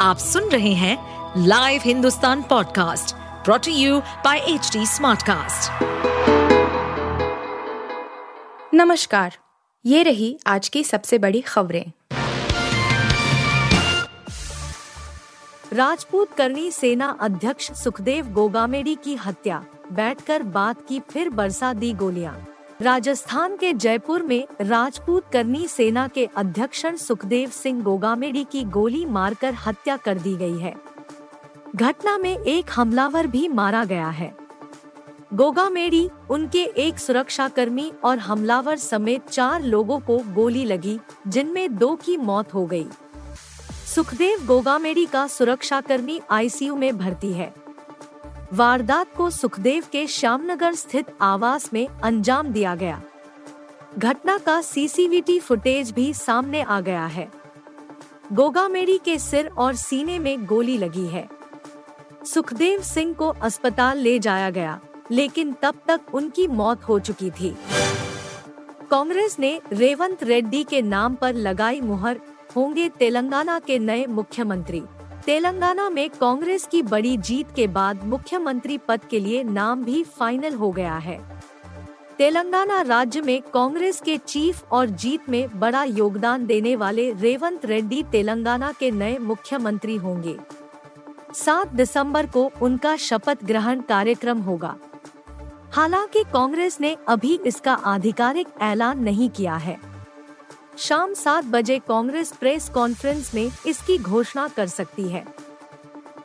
आप सुन रहे हैं live Hindustan podcast brought to you by H smartcast. नमस्कार, ये रही आज की सबसे बड़ी खबरें राजपूत करनी सेना अध्यक्ष सुखदेव गोगामेडी की हत्या, बैठकर बात की फिर बरसा दी गोलियाँ राजस्थान के जयपुर में राजपूत करनी सेना के अध्यक्ष सुखदेव सिंह गोगामेडी की गोली मारकर हत्या कर दी गई है। घटना में एक हमलावर भी मारा गया है। गोगामेडी, उनके एक सुरक्षाकर्मी और हमलावर समेत चार लोगों को गोली लगी, जिनमें दो की मौत हो गई। सुखदेव गोगामेडी का सुरक्षाकर्मी आईसीयू में भर्ती है। वारदात को सुखदेव के श्यामनगर स्थित आवास में अंजाम दिया गया। घटना का सीसीटीवी फुटेज भी सामने आ गया है। गोगामेड़ी के सिर और सीने में गोली लगी है। सुखदेव सिंह को अस्पताल ले जाया गया, लेकिन तब तक उनकी मौत हो चुकी थी। कांग्रेस ने रेवंत रेड्डी के नाम पर लगाई मुहर, होंगे तेलंगाना के नए मुख्यमंत्री। तेलंगाना में कांग्रेस की बड़ी जीत के बाद मुख्यमंत्री पद के लिए नाम भी फाइनल हो गया है। तेलंगाना राज्य में कांग्रेस के चीफ और जीत में बड़ा योगदान देने वाले रेवंत रेड्डी तेलंगाना के नए मुख्यमंत्री होंगे। सात दिसंबर को उनका शपथ ग्रहण कार्यक्रम होगा। हालाँकि कांग्रेस ने अभी इसका आधिकारिक ऐलान नहीं किया है। शाम सात बजे कांग्रेस प्रेस कॉन्फ्रेंस में इसकी घोषणा कर सकती है।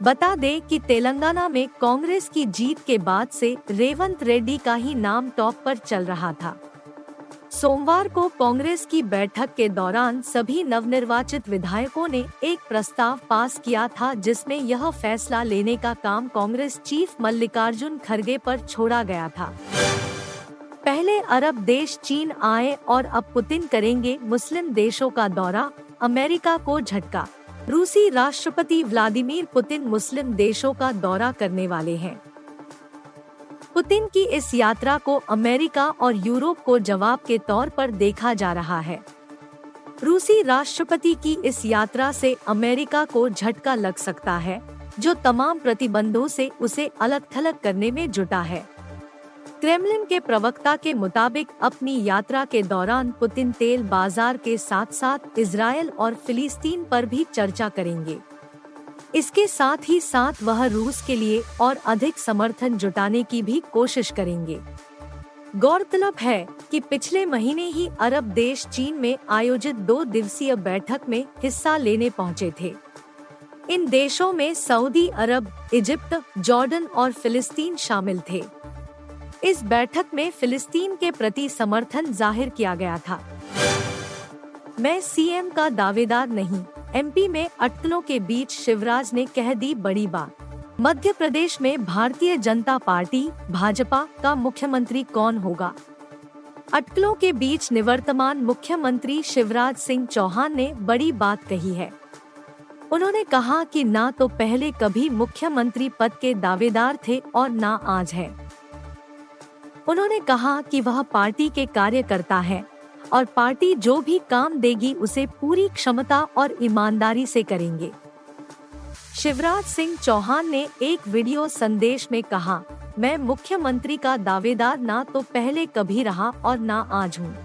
बता दें कि तेलंगाना में कांग्रेस की जीत के बाद से रेवंत रेड्डी का ही नाम टॉप पर चल रहा था। सोमवार को कांग्रेस की बैठक के दौरान सभी नवनिर्वाचित विधायकों ने एक प्रस्ताव पास किया था जिसमें यह फैसला लेने का काम कांग्रेस चीफ मल्लिकार्जुन खड़गे पर छोड़ा गया था। पहले अरब देश चीन आए और अब पुतिन करेंगे मुस्लिम देशों का दौरा, अमेरिका को झटका। रूसी राष्ट्रपति व्लादिमीर पुतिन मुस्लिम देशों का दौरा करने वाले हैं। पुतिन की इस यात्रा को अमेरिका और यूरोप को जवाब के तौर पर देखा जा रहा है। रूसी राष्ट्रपति की इस यात्रा से अमेरिका को झटका लग सकता है, जो तमाम प्रतिबंधों से उसे अलग थलग करने में जुटा है। क्रेमलिन के प्रवक्ता के मुताबिक अपनी यात्रा के दौरान पुतिन तेल बाज़ार के साथ साथ इसराइल और फिलिस्तीन पर भी चर्चा करेंगे। इसके साथ ही साथ वह रूस के लिए और अधिक समर्थन जुटाने की भी कोशिश करेंगे। गौरतलब है कि पिछले महीने ही अरब देश चीन में आयोजित दो दिवसीय बैठक में हिस्सा लेने पहुँचे थे। इन देशों में सऊदी अरब इजिप्ट जॉर्डन और फिलिस्तीन शामिल थे। इस बैठक में फिलिस्तीन के प्रति समर्थन ज़ाहिर किया गया था। मैं सीएम का दावेदार नहीं, एमपी में अटकलों के बीच शिवराज ने कह दी बड़ी बात। मध्य प्रदेश में भारतीय जनता पार्टी, भाजपा का मुख्यमंत्री कौन होगा? अटकलों के बीच निवर्तमान मुख्यमंत्री शिवराज सिंह चौहान ने बड़ी बात कही है। उन्होंने कहा कि ना तो पहले कभी मुख्यमंत्री पद के दावेदार थे और ना आज है। उन्होंने कहा कि वह पार्टी के कार्यकर्ता है और पार्टी जो भी काम देगी उसे पूरी क्षमता और ईमानदारी से करेंगे। शिवराज सिंह चौहान ने एक वीडियो संदेश में कहा, मैं मुख्यमंत्री का दावेदार ना तो पहले कभी रहा और ना आज हूँ।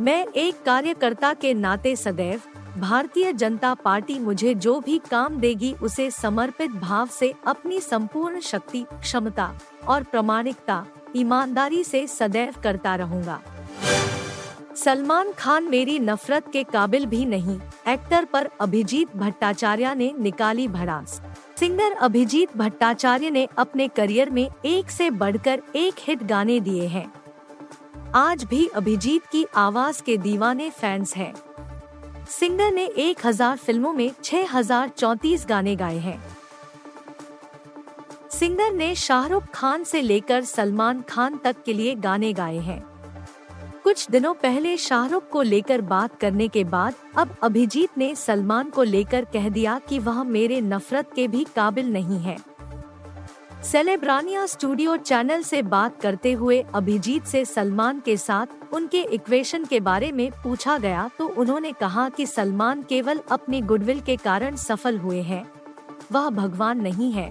मैं एक कार्यकर्ता के नाते सदैव भारतीय जनता पार्टी मुझे जो भी काम देगी उसे समर्पित भाव से अपनी संपूर्ण शक्ति, क्षमता और प्रामाणिकता ईमानदारी से सदैव करता रहूँगा। सलमान खान मेरी नफरत के काबिल भी नहीं, एक्टर पर अभिजीत भट्टाचार्य ने निकाली भड़ास। सिंगर अभिजीत भट्टाचार्य ने अपने करियर में एक से बढ़कर एक हिट गाने दिए हैं। आज भी अभिजीत की आवाज़ के दीवाने फैंस हैं। सिंगर ने एक हज़ार फ़िल्मों में छह हज़ार चौतीस गाने गाए हैं। सिंगर ने शाहरुख खान से लेकर सलमान खान तक के लिए गाने गाए हैं। कुछ दिनों पहले शाहरुख को लेकर बात करने के बाद, अब अभिजीत ने सलमान को लेकर कह दिया कि वह मेरे नफरत के भी काबिल नहीं है। सेलेब्रानिया स्टूडियो चैनल से बात करते हुए अभिजीत से सलमान के साथ उनके इक्वेशन के बारे में पूछा गया तो उन्होंने कहा कि सलमान केवल अपनी गुडविल के कारण सफल हुए हैं। वह भगवान नहीं है।